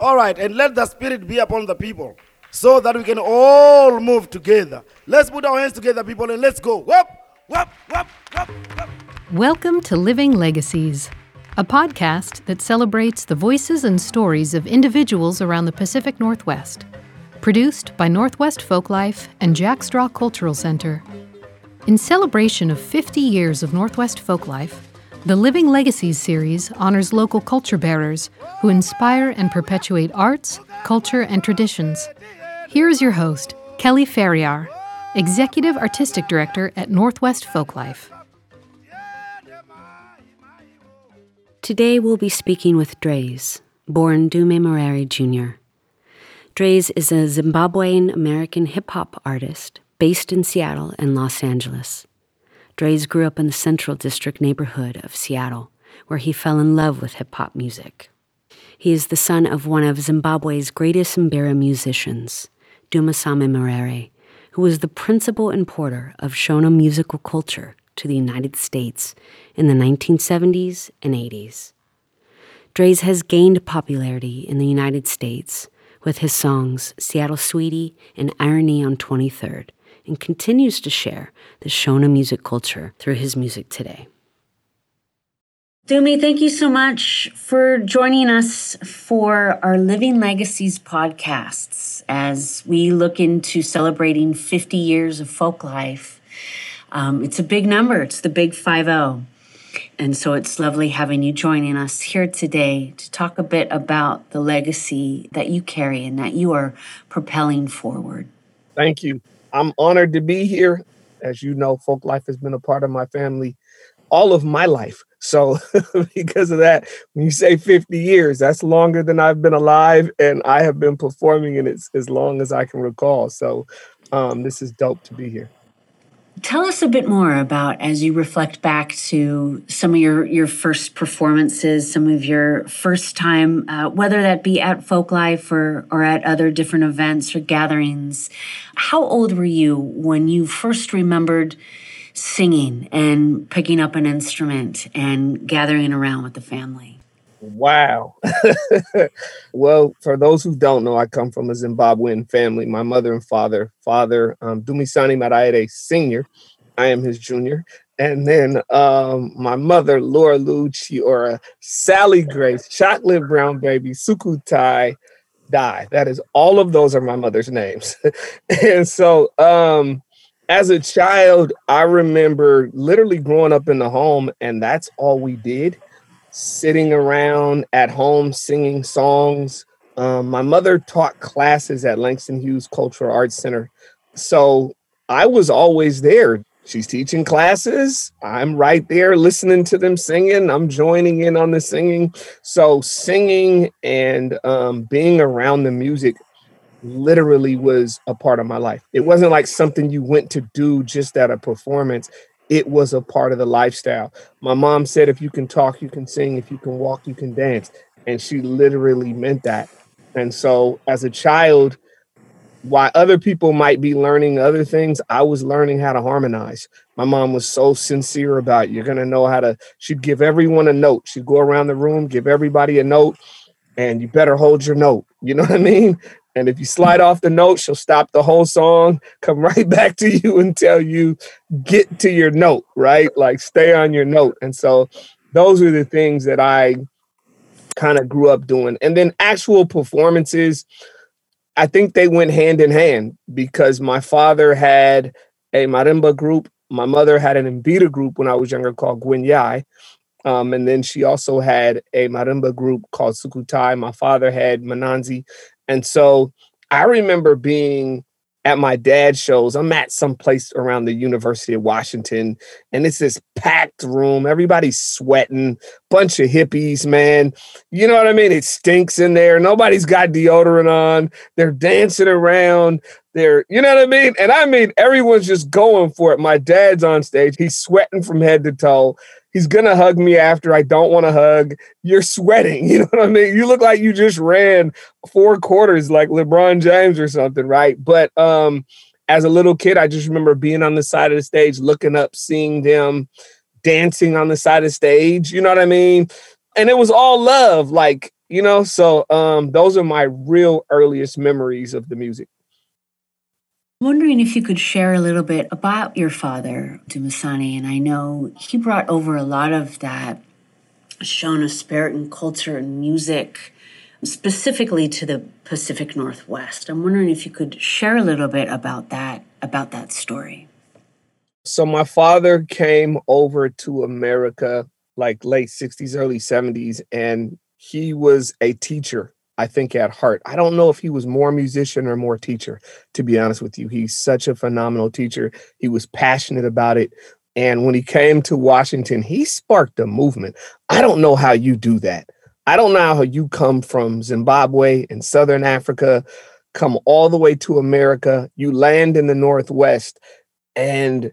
All right, and let the Spirit be upon the people so that we can all move together. Let's put our hands together, people, and let's go. Whoop, whoop, whoop, whoop, whoop. Welcome to Living Legacies, a podcast that celebrates the voices and stories of individuals around the Pacific Northwest. Produced by Northwest Folklife and Jack Straw Cultural Center. In celebration of 50 years of Northwest Folklife, the Living Legacies series honors local culture bearers who inspire and perpetuate arts, culture, and traditions. Here is your host, Kelly Ferriar, Executive Artistic Director at Northwest Folklife. Today we'll be speaking with Draze, born Dumi Maraire Jr. Draze is a Zimbabwean American hip hop artist based in Seattle and Los Angeles. Draze grew up in the Central District neighborhood of Seattle, where he fell in love with hip hop music. He is the son of one of Zimbabwe's greatest Mbira musicians, Dumisani Maraire, who was the principal importer of Shona musical culture to the United States in the 1970s and 80s. Draze has gained popularity in the United States with his songs Seattle Sweetie and Irony on 23rd, and continues to share the Shona music culture through his music today. Dumi, thank you so much for joining us for our Living Legacies podcasts as we look into celebrating 50 years of folk life. Um, it's a big number, it's the big 5 0. And so it's lovely having you joining us here today to talk a bit about the legacy that you carry and that you are propelling forward. Thank you. I'm honored to be here. As you know, folk life has been a part of my family all of my life. So, because of that, when you say 50 years, that's longer than I've been alive, and I have been performing in it as long as I can recall. So, um, this is dope to be here. Tell us a bit more about as you reflect back to some of your, your first performances, some of your first time, uh, whether that be at Folklife or, or at other different events or gatherings. How old were you when you first remembered singing and picking up an instrument and gathering around with the family? Wow. well, for those who don't know, I come from a Zimbabwean family. My mother and father, father um, Dumisani Maraire Sr., I am his junior. And then um, my mother, Laura Lucci, or uh, Sally Grace, Chocolate Brown Baby, Sukutai, Dye. That is all of those are my mother's names. and so um, as a child, I remember literally growing up in the home, and that's all we did sitting around at home singing songs. Um, my mother taught classes at Langston Hughes Cultural Arts Center. So I was always there. She's teaching classes. I'm right there listening to them singing. I'm joining in on the singing. So singing and um, being around the music literally was a part of my life. It wasn't like something you went to do just at a performance it was a part of the lifestyle. My mom said, if you can talk, you can sing. If you can walk, you can dance. And she literally meant that. And so as a child, while other people might be learning other things, I was learning how to harmonize. My mom was so sincere about you're going to know how to, she'd give everyone a note. She'd go around the room, give everybody a note, and you better hold your note. You know what I mean? And if you slide off the note, she'll stop the whole song, come right back to you and tell you, get to your note, right? Like stay on your note. And so those are the things that I kind of grew up doing. And then actual performances, I think they went hand in hand because my father had a marimba group. My mother had an mbira group when I was younger called Gwinyai. Um, and then she also had a marimba group called Sukutai. My father had Mananzi. And so I remember being at my dad's shows. I'm at some place around the University of Washington, and it's this packed room. Everybody's sweating, bunch of hippies, man. You know what I mean? It stinks in there. Nobody's got deodorant on. They're dancing around. They're, you know what I mean? And I mean, everyone's just going for it. My dad's on stage. He's sweating from head to toe. He's gonna hug me after I don't want to hug. You're sweating. You know what I mean? You look like you just ran four quarters like LeBron James or something, right? But um, as a little kid, I just remember being on the side of the stage, looking up, seeing them dancing on the side of the stage. You know what I mean? And it was all love. Like you know. So um, those are my real earliest memories of the music. Wondering if you could share a little bit about your father, Dumisani, and I know he brought over a lot of that Shona spirit and culture and music specifically to the Pacific Northwest. I'm wondering if you could share a little bit about that about that story. So my father came over to America like late 60s early 70s and he was a teacher I think at heart. I don't know if he was more musician or more teacher, to be honest with you. He's such a phenomenal teacher. He was passionate about it. And when he came to Washington, he sparked a movement. I don't know how you do that. I don't know how you come from Zimbabwe in Southern Africa, come all the way to America, you land in the Northwest. And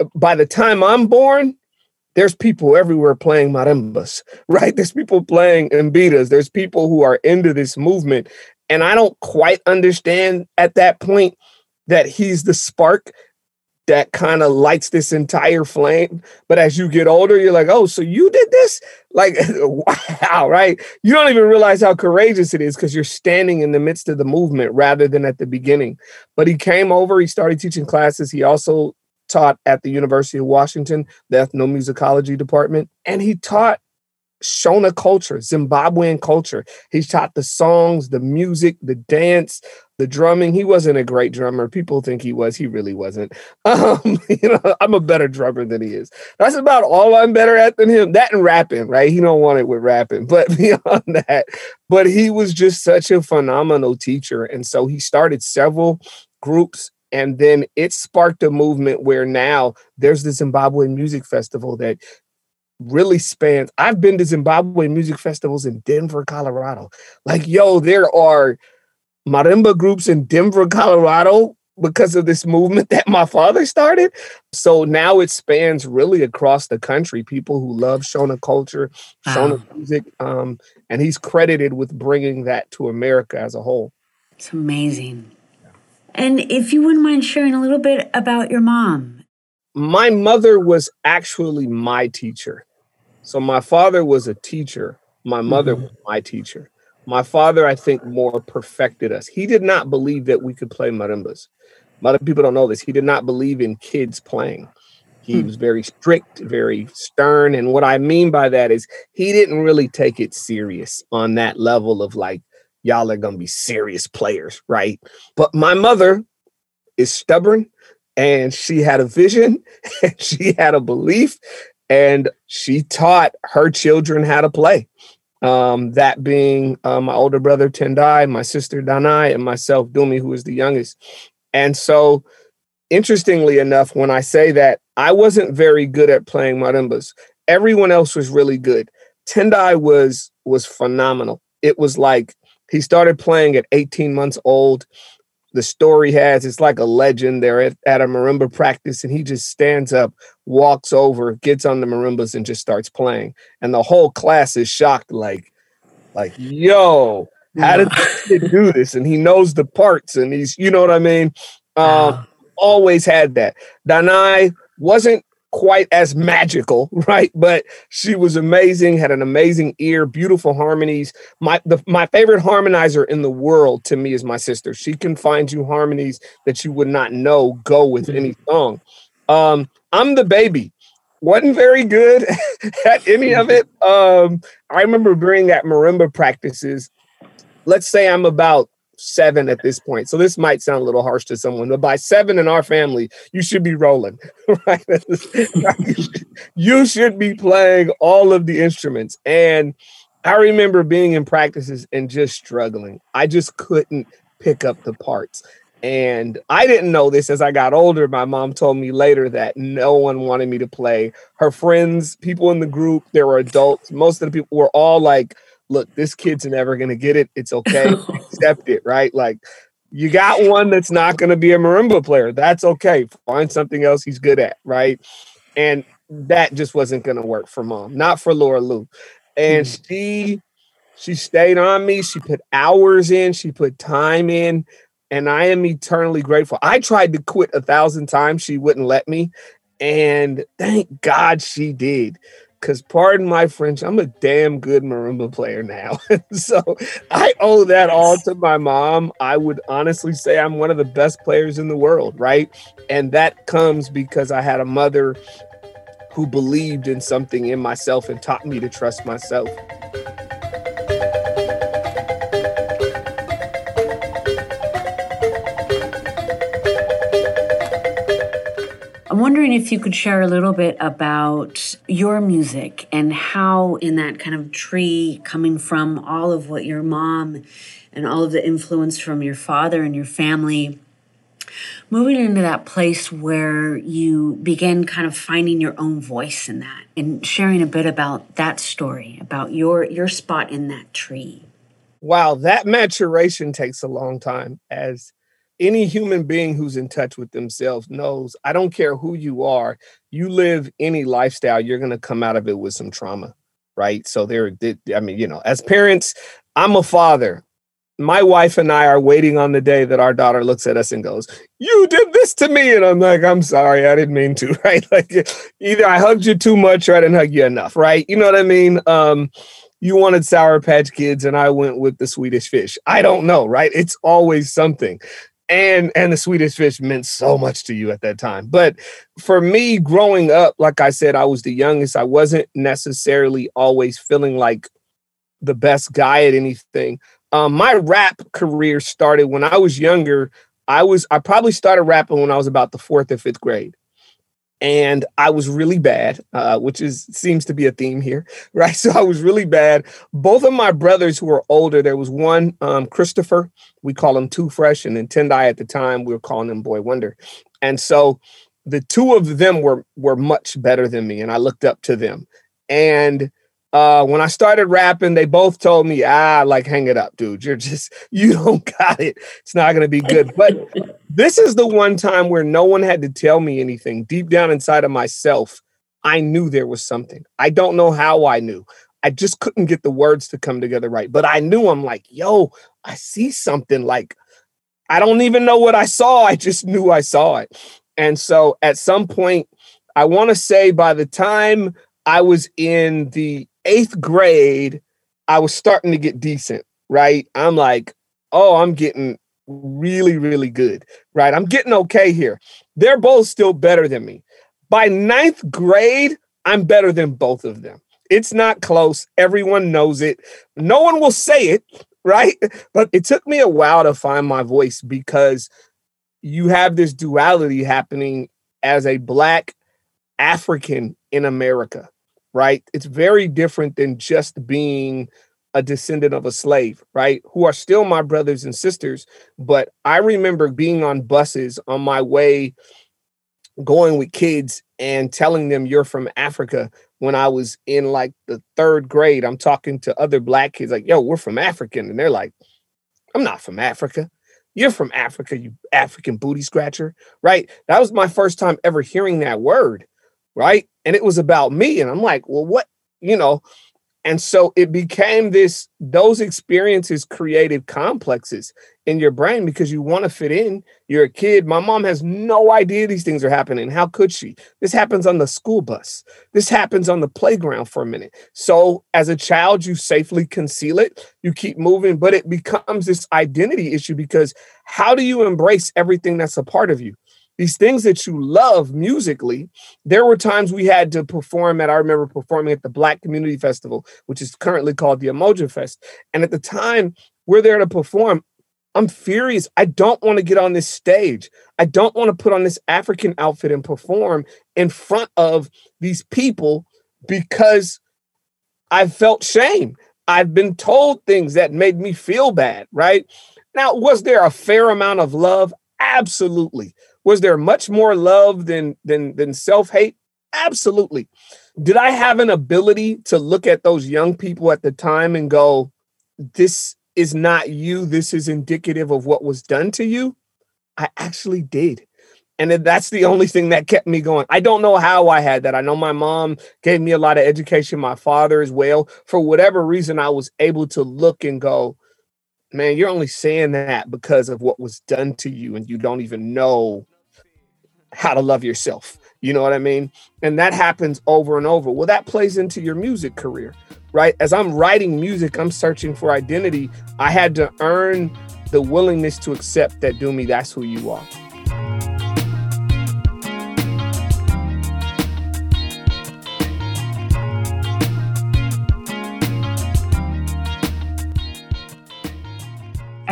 uh, by the time I'm born, there's people everywhere playing marimbas, right? There's people playing mbiras. There's people who are into this movement. And I don't quite understand at that point that he's the spark that kind of lights this entire flame. But as you get older, you're like, oh, so you did this? Like, wow, right? You don't even realize how courageous it is because you're standing in the midst of the movement rather than at the beginning. But he came over, he started teaching classes. He also taught at the University of Washington, the ethnomusicology department, and he taught Shona culture, Zimbabwean culture. He taught the songs, the music, the dance, the drumming. He wasn't a great drummer. People think he was. He really wasn't. Um, you know, I'm a better drummer than he is. That's about all I'm better at than him. That and rapping, right? He don't want it with rapping, but beyond that, but he was just such a phenomenal teacher, and so he started several groups and then it sparked a movement where now there's the Zimbabwe Music Festival that really spans. I've been to Zimbabwe music festivals in Denver, Colorado. Like, yo, there are marimba groups in Denver, Colorado because of this movement that my father started. So now it spans really across the country. People who love Shona culture, Shona wow. music, um, and he's credited with bringing that to America as a whole. It's amazing. And if you wouldn't mind sharing a little bit about your mom. My mother was actually my teacher. So my father was a teacher. My mother mm-hmm. was my teacher. My father, I think, more perfected us. He did not believe that we could play marimbas. A lot of people don't know this. He did not believe in kids playing. He hmm. was very strict, very stern. And what I mean by that is he didn't really take it serious on that level of like, y'all are to be serious players, right? But my mother is stubborn and she had a vision and she had a belief and she taught her children how to play. Um, that being uh, my older brother Tendai, my sister Danai, and myself Dumi, who is the youngest. And so, interestingly enough, when I say that, I wasn't very good at playing marimbas. Everyone else was really good. Tendai was was phenomenal. It was like he started playing at 18 months old. The story has it's like a legend. They're at, at a marimba practice, and he just stands up, walks over, gets on the marimbas, and just starts playing. And the whole class is shocked, like, like, yo, how did he do this? And he knows the parts, and he's, you know what I mean? Um, always had that. Danai wasn't quite as magical, right? But she was amazing, had an amazing ear, beautiful harmonies. My the, my favorite harmonizer in the world to me is my sister. She can find you harmonies that you would not know go with any mm-hmm. song. Um, I'm the baby. Wasn't very good at any of it. Um, I remember being at marimba practices. Let's say I'm about seven at this point. So this might sound a little harsh to someone, but by seven in our family, you should be rolling, right? you should be playing all of the instruments. And I remember being in practices and just struggling. I just couldn't pick up the parts. And I didn't know this as I got older. My mom told me later that no one wanted me to play. Her friends, people in the group, there were adults. Most of the people were all like, look, this kid's never going to get it. It's okay. Accept it, right? Like, you got one that's not going to be a marimba player. That's okay. Find something else he's good at, right? And that just wasn't going to work for mom, not for Laura Lou. And mm. she she stayed on me. She put hours in. She put time in. And I am eternally grateful. I tried to quit a thousand times. She wouldn't let me. And thank God she did because pardon my French, I'm a damn good marimba player now. so I owe that all to my mom. I would honestly say I'm one of the best players in the world, right? And that comes because I had a mother who believed in something in myself and taught me to trust myself. I'm wondering if you could share a little bit about your music and how, in that kind of tree, coming from all of what your mom and all of the influence from your father and your family, moving into that place where you begin kind of finding your own voice in that and sharing a bit about that story, about your your spot in that tree. Wow, that maturation takes a long time as any human being who's in touch with themselves knows I don't care who you are, you live any lifestyle, you're going to come out of it with some trauma, right? So there, I mean, you know, as parents, I'm a father. My wife and I are waiting on the day that our daughter looks at us and goes, You did this to me. And I'm like, I'm sorry, I didn't mean to, right? Like either I hugged you too much or I didn't hug you enough, right? You know what I mean? Um, you wanted Sour Patch Kids and I went with the Swedish fish. I don't know, right? It's always something and and the Swedish fish meant so much to you at that time. But for me growing up, like I said, I was the youngest. I wasn't necessarily always feeling like the best guy at anything. Um, my rap career started when I was younger. I was I probably started rapping when I was about the fourth or fifth grade and I was really bad, uh, which is seems to be a theme here, right? So I was really bad. Both of my brothers who were older, there was one, um, Christopher, we call him Too Fresh, and then Tendai at the time we were calling him Boy Wonder, and so the two of them were were much better than me, and I looked up to them. And uh, when I started rapping, they both told me, ah, like hang it up, dude. You're just you don't got it. It's not gonna be good. But this is the one time where no one had to tell me anything. Deep down inside of myself, I knew there was something. I don't know how I knew. I just couldn't get the words to come together right. But I knew I'm like, yo, I see something. Like, I don't even know what I saw. I just knew I saw it. And so at some point, I want to say by the time I was in the eighth grade, I was starting to get decent, right? I'm like, oh, I'm getting really, really good, right? I'm getting okay here. They're both still better than me. By ninth grade, I'm better than both of them. It's not close. Everyone knows it. No one will say it, right? But it took me a while to find my voice because you have this duality happening as a Black African in America, right? It's very different than just being a descendant of a slave, right? Who are still my brothers and sisters. But I remember being on buses on my way going with kids and telling them you're from Africa when I was in like the third grade. I'm talking to other black kids, like, yo, we're from African. And they're like, I'm not from Africa. You're from Africa, you African booty scratcher, right? That was my first time ever hearing that word, right? And it was about me. And I'm like, well, what, you know, and so it became this, those experiences created complexes in your brain because you want to fit in. You're a kid. My mom has no idea these things are happening. How could she? This happens on the school bus. This happens on the playground for a minute. So as a child, you safely conceal it. You keep moving, but it becomes this identity issue because how do you embrace everything that's a part of you? These things that you love musically. There were times we had to perform at, I remember performing at the Black Community Festival, which is currently called the Umoja Fest. And at the time, we're there to perform. I'm furious. I don't want to get on this stage. I don't want to put on this African outfit and perform in front of these people because I felt shame. I've been told things that made me feel bad, right? Now, was there a fair amount of love? Absolutely. Was there much more love than than than self-hate? Absolutely. Did I have an ability to look at those young people at the time and go, this is not you, this is indicative of what was done to you? I actually did. And that's the only thing that kept me going. I don't know how I had that. I know my mom gave me a lot of education, my father as well. For whatever reason, I was able to look and go, man, you're only saying that because of what was done to you, and you don't even know how to love yourself. You know what I mean? And that happens over and over. Well, that plays into your music career, right? As I'm writing music, I'm searching for identity. I had to earn the willingness to accept that, Dumi, that's who you are.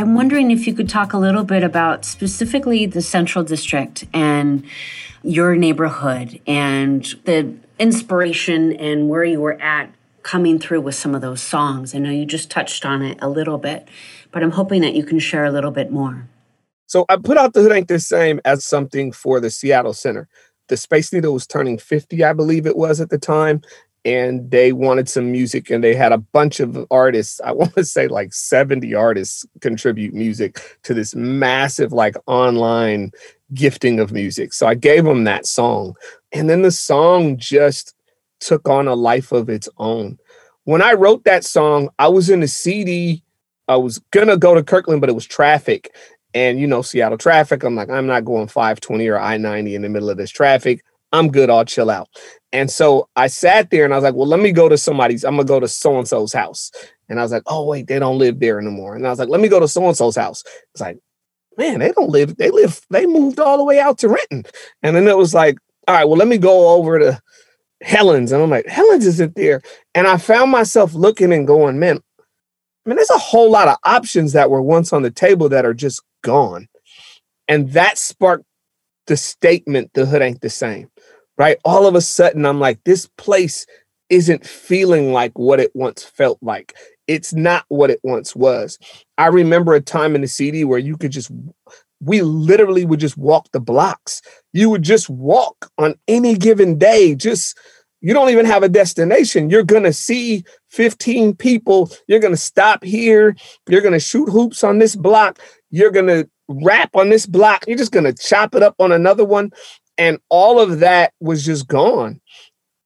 I'm wondering if you could talk a little bit about specifically the Central District and your neighborhood and the inspiration and where you were at coming through with some of those songs. I know you just touched on it a little bit, but I'm hoping that you can share a little bit more. So I put out The Hood Ain't the Same as something for the Seattle Center. The Space Needle was turning 50, I believe it was at the time and they wanted some music and they had a bunch of artists i want to say like 70 artists contribute music to this massive like online gifting of music. So i gave them that song and then the song just took on a life of its own. When i wrote that song i was in a cd i was gonna go to kirkland but it was traffic and you know seattle traffic i'm like i'm not going 520 or i-90 in the middle of this traffic I'm good. I'll chill out. And so I sat there and I was like, well, let me go to somebody's, I'm gonna go to so and so's house. And I was like, oh, wait, they don't live there anymore. And I was like, let me go to so and so's house. It's like, man, they don't live, they live, they moved all the way out to Renton. And then it was like, all right, well, let me go over to Helen's. And I'm like, Helen's isn't there. And I found myself looking and going, man, I mean, there's a whole lot of options that were once on the table that are just gone. And that sparked the statement, the hood ain't the same right? All of a sudden, I'm like, this place isn't feeling like what it once felt like. It's not what it once was. I remember a time in the CD where you could just, we literally would just walk the blocks. You would just walk on any given day, just, you don't even have a destination. You're going to see 15 people. You're going to stop here. You're going to shoot hoops on this block. You're going to rap on this block. You're just going to chop it up on another one. And all of that was just gone.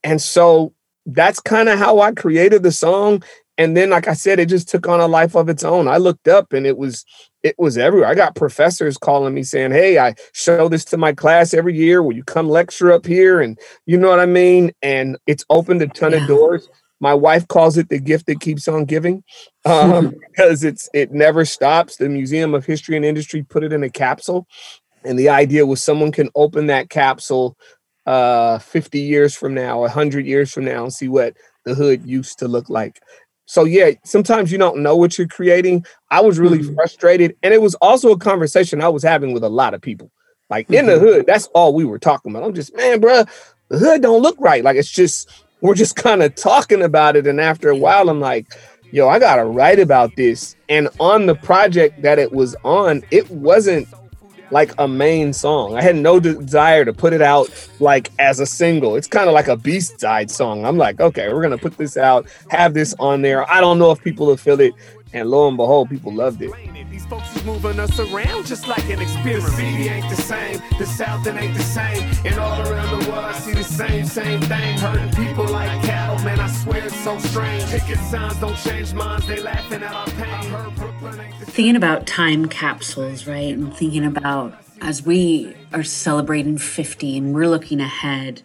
And so that's kind of how I created the song. And then, like I said, it just took on a life of its own. I looked up and it was it was everywhere. I got professors calling me saying, Hey, I show this to my class every year. Will you come lecture up here? And you know what I mean? And it's opened a ton yeah. of doors. My wife calls it the gift that keeps on giving um, because it's it never stops. The Museum of History and Industry put it in a capsule and the idea was someone can open that capsule uh 50 years from now 100 years from now and see what the hood used to look like so yeah sometimes you don't know what you're creating i was really mm-hmm. frustrated and it was also a conversation i was having with a lot of people like mm-hmm. in the mm-hmm. hood that's all we were talking about i'm just man bro the hood don't look right like it's just we're just kind of talking about it and after a while i'm like yo i gotta write about this and on the project that it was on it wasn't like a main song. I had no desire to put it out like as a single. It's kind of like a B-side song. I'm like, okay, we're gonna put this out, have this on there. I don't know if people will feel it, and lo and behold, people loved it. These folks is moving us around just like an experiment. The city ain't the same, the south ain't the same. And all around the world, I see the same, same thing. Hurting people like cattle, man, I swear it's so strange. Picket signs don't change minds, they laughing at our pain. Thinking about time capsules, right? And thinking about as we are celebrating 50 and we're looking ahead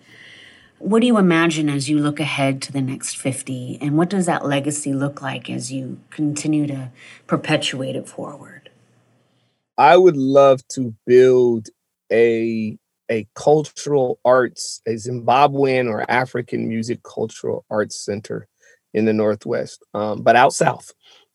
what do you imagine as you look ahead to the next 50? And what does that legacy look like as you continue to perpetuate it forward? I would love to build a a cultural arts, a Zimbabwean or African music cultural arts center in the Northwest, um, but out south,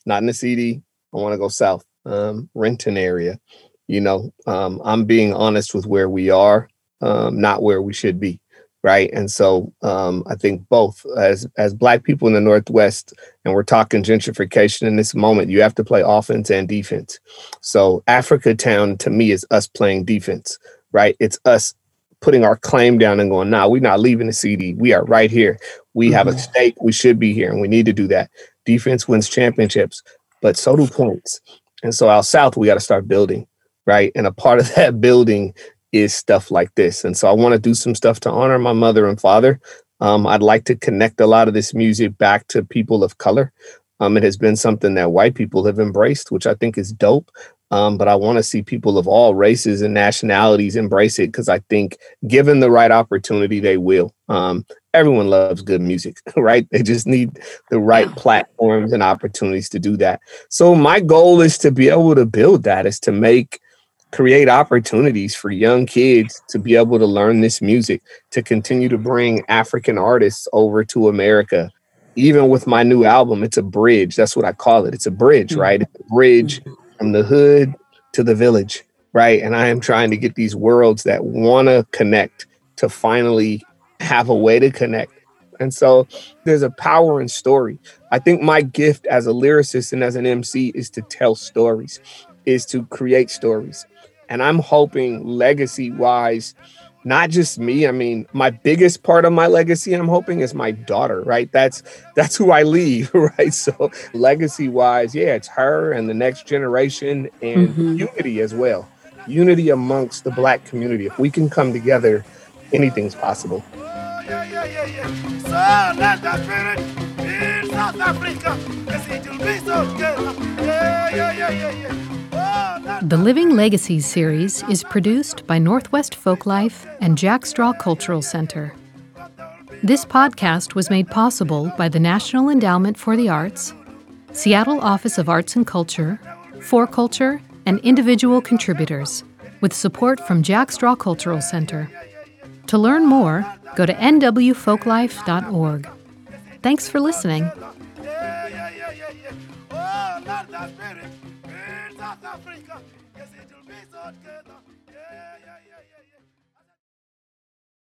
not in the CD. I want to go south, um, Renton area. You know, um, I'm being honest with where we are, um, not where we should be right? And so um, i think both as as black people in the northwest and we're talking gentrification in this moment you have to play offense and defense. So africa town to me is us playing defense right? It's us putting our claim down and going nah we're not leaving the cd we are right here. We mm-hmm. have a mm-hmm. stake. We should be here and we need to do that. Defense wins championships but so do points. And so out south we got to start building right? And a part of that building is stuff like this. And so I want to do some stuff to honor my mother and father. Um, I'd like to connect a lot of this music back to people of color. Um, it has been something that white people have embraced, which I think is dope. Um, but I want to see people of all races and nationalities embrace it because I think, given the right opportunity, they will. Um, everyone loves good music, right? They just need the right platforms and opportunities to do that. So, my goal is to be able to build that, is to make create opportunities for young kids to be able to learn this music, to continue to bring African artists over to America. Even with my new album, it's a bridge. That's what I call it. It's a bridge, mm-hmm. right? It's a bridge mm-hmm. from the hood to the village, right? And I am trying to get these worlds that want to connect to finally have a way to connect. And so there's a power in story. I think my gift as a lyricist and as an MC is to tell stories, is to create stories. And I'm hoping legacy wise, not just me. I mean, my biggest part of my legacy, I'm hoping, is my daughter, right? That's that's who I leave, right? So legacy wise, yeah, it's her and the next generation and mm-hmm. unity as well. Unity amongst the black community. If we can come together, anything's possible. yeah, yeah, yeah, so let the Living Legacies series is produced by Northwest Folklife and Jack Straw Cultural Center. This podcast was made possible by the National Endowment for the Arts, Seattle Office of Arts and Culture, 4Culture, and individual contributors, with support from Jack Straw Cultural Center. To learn more, go to nwfolklife.org. Thanks for listening. Oh, South Africa.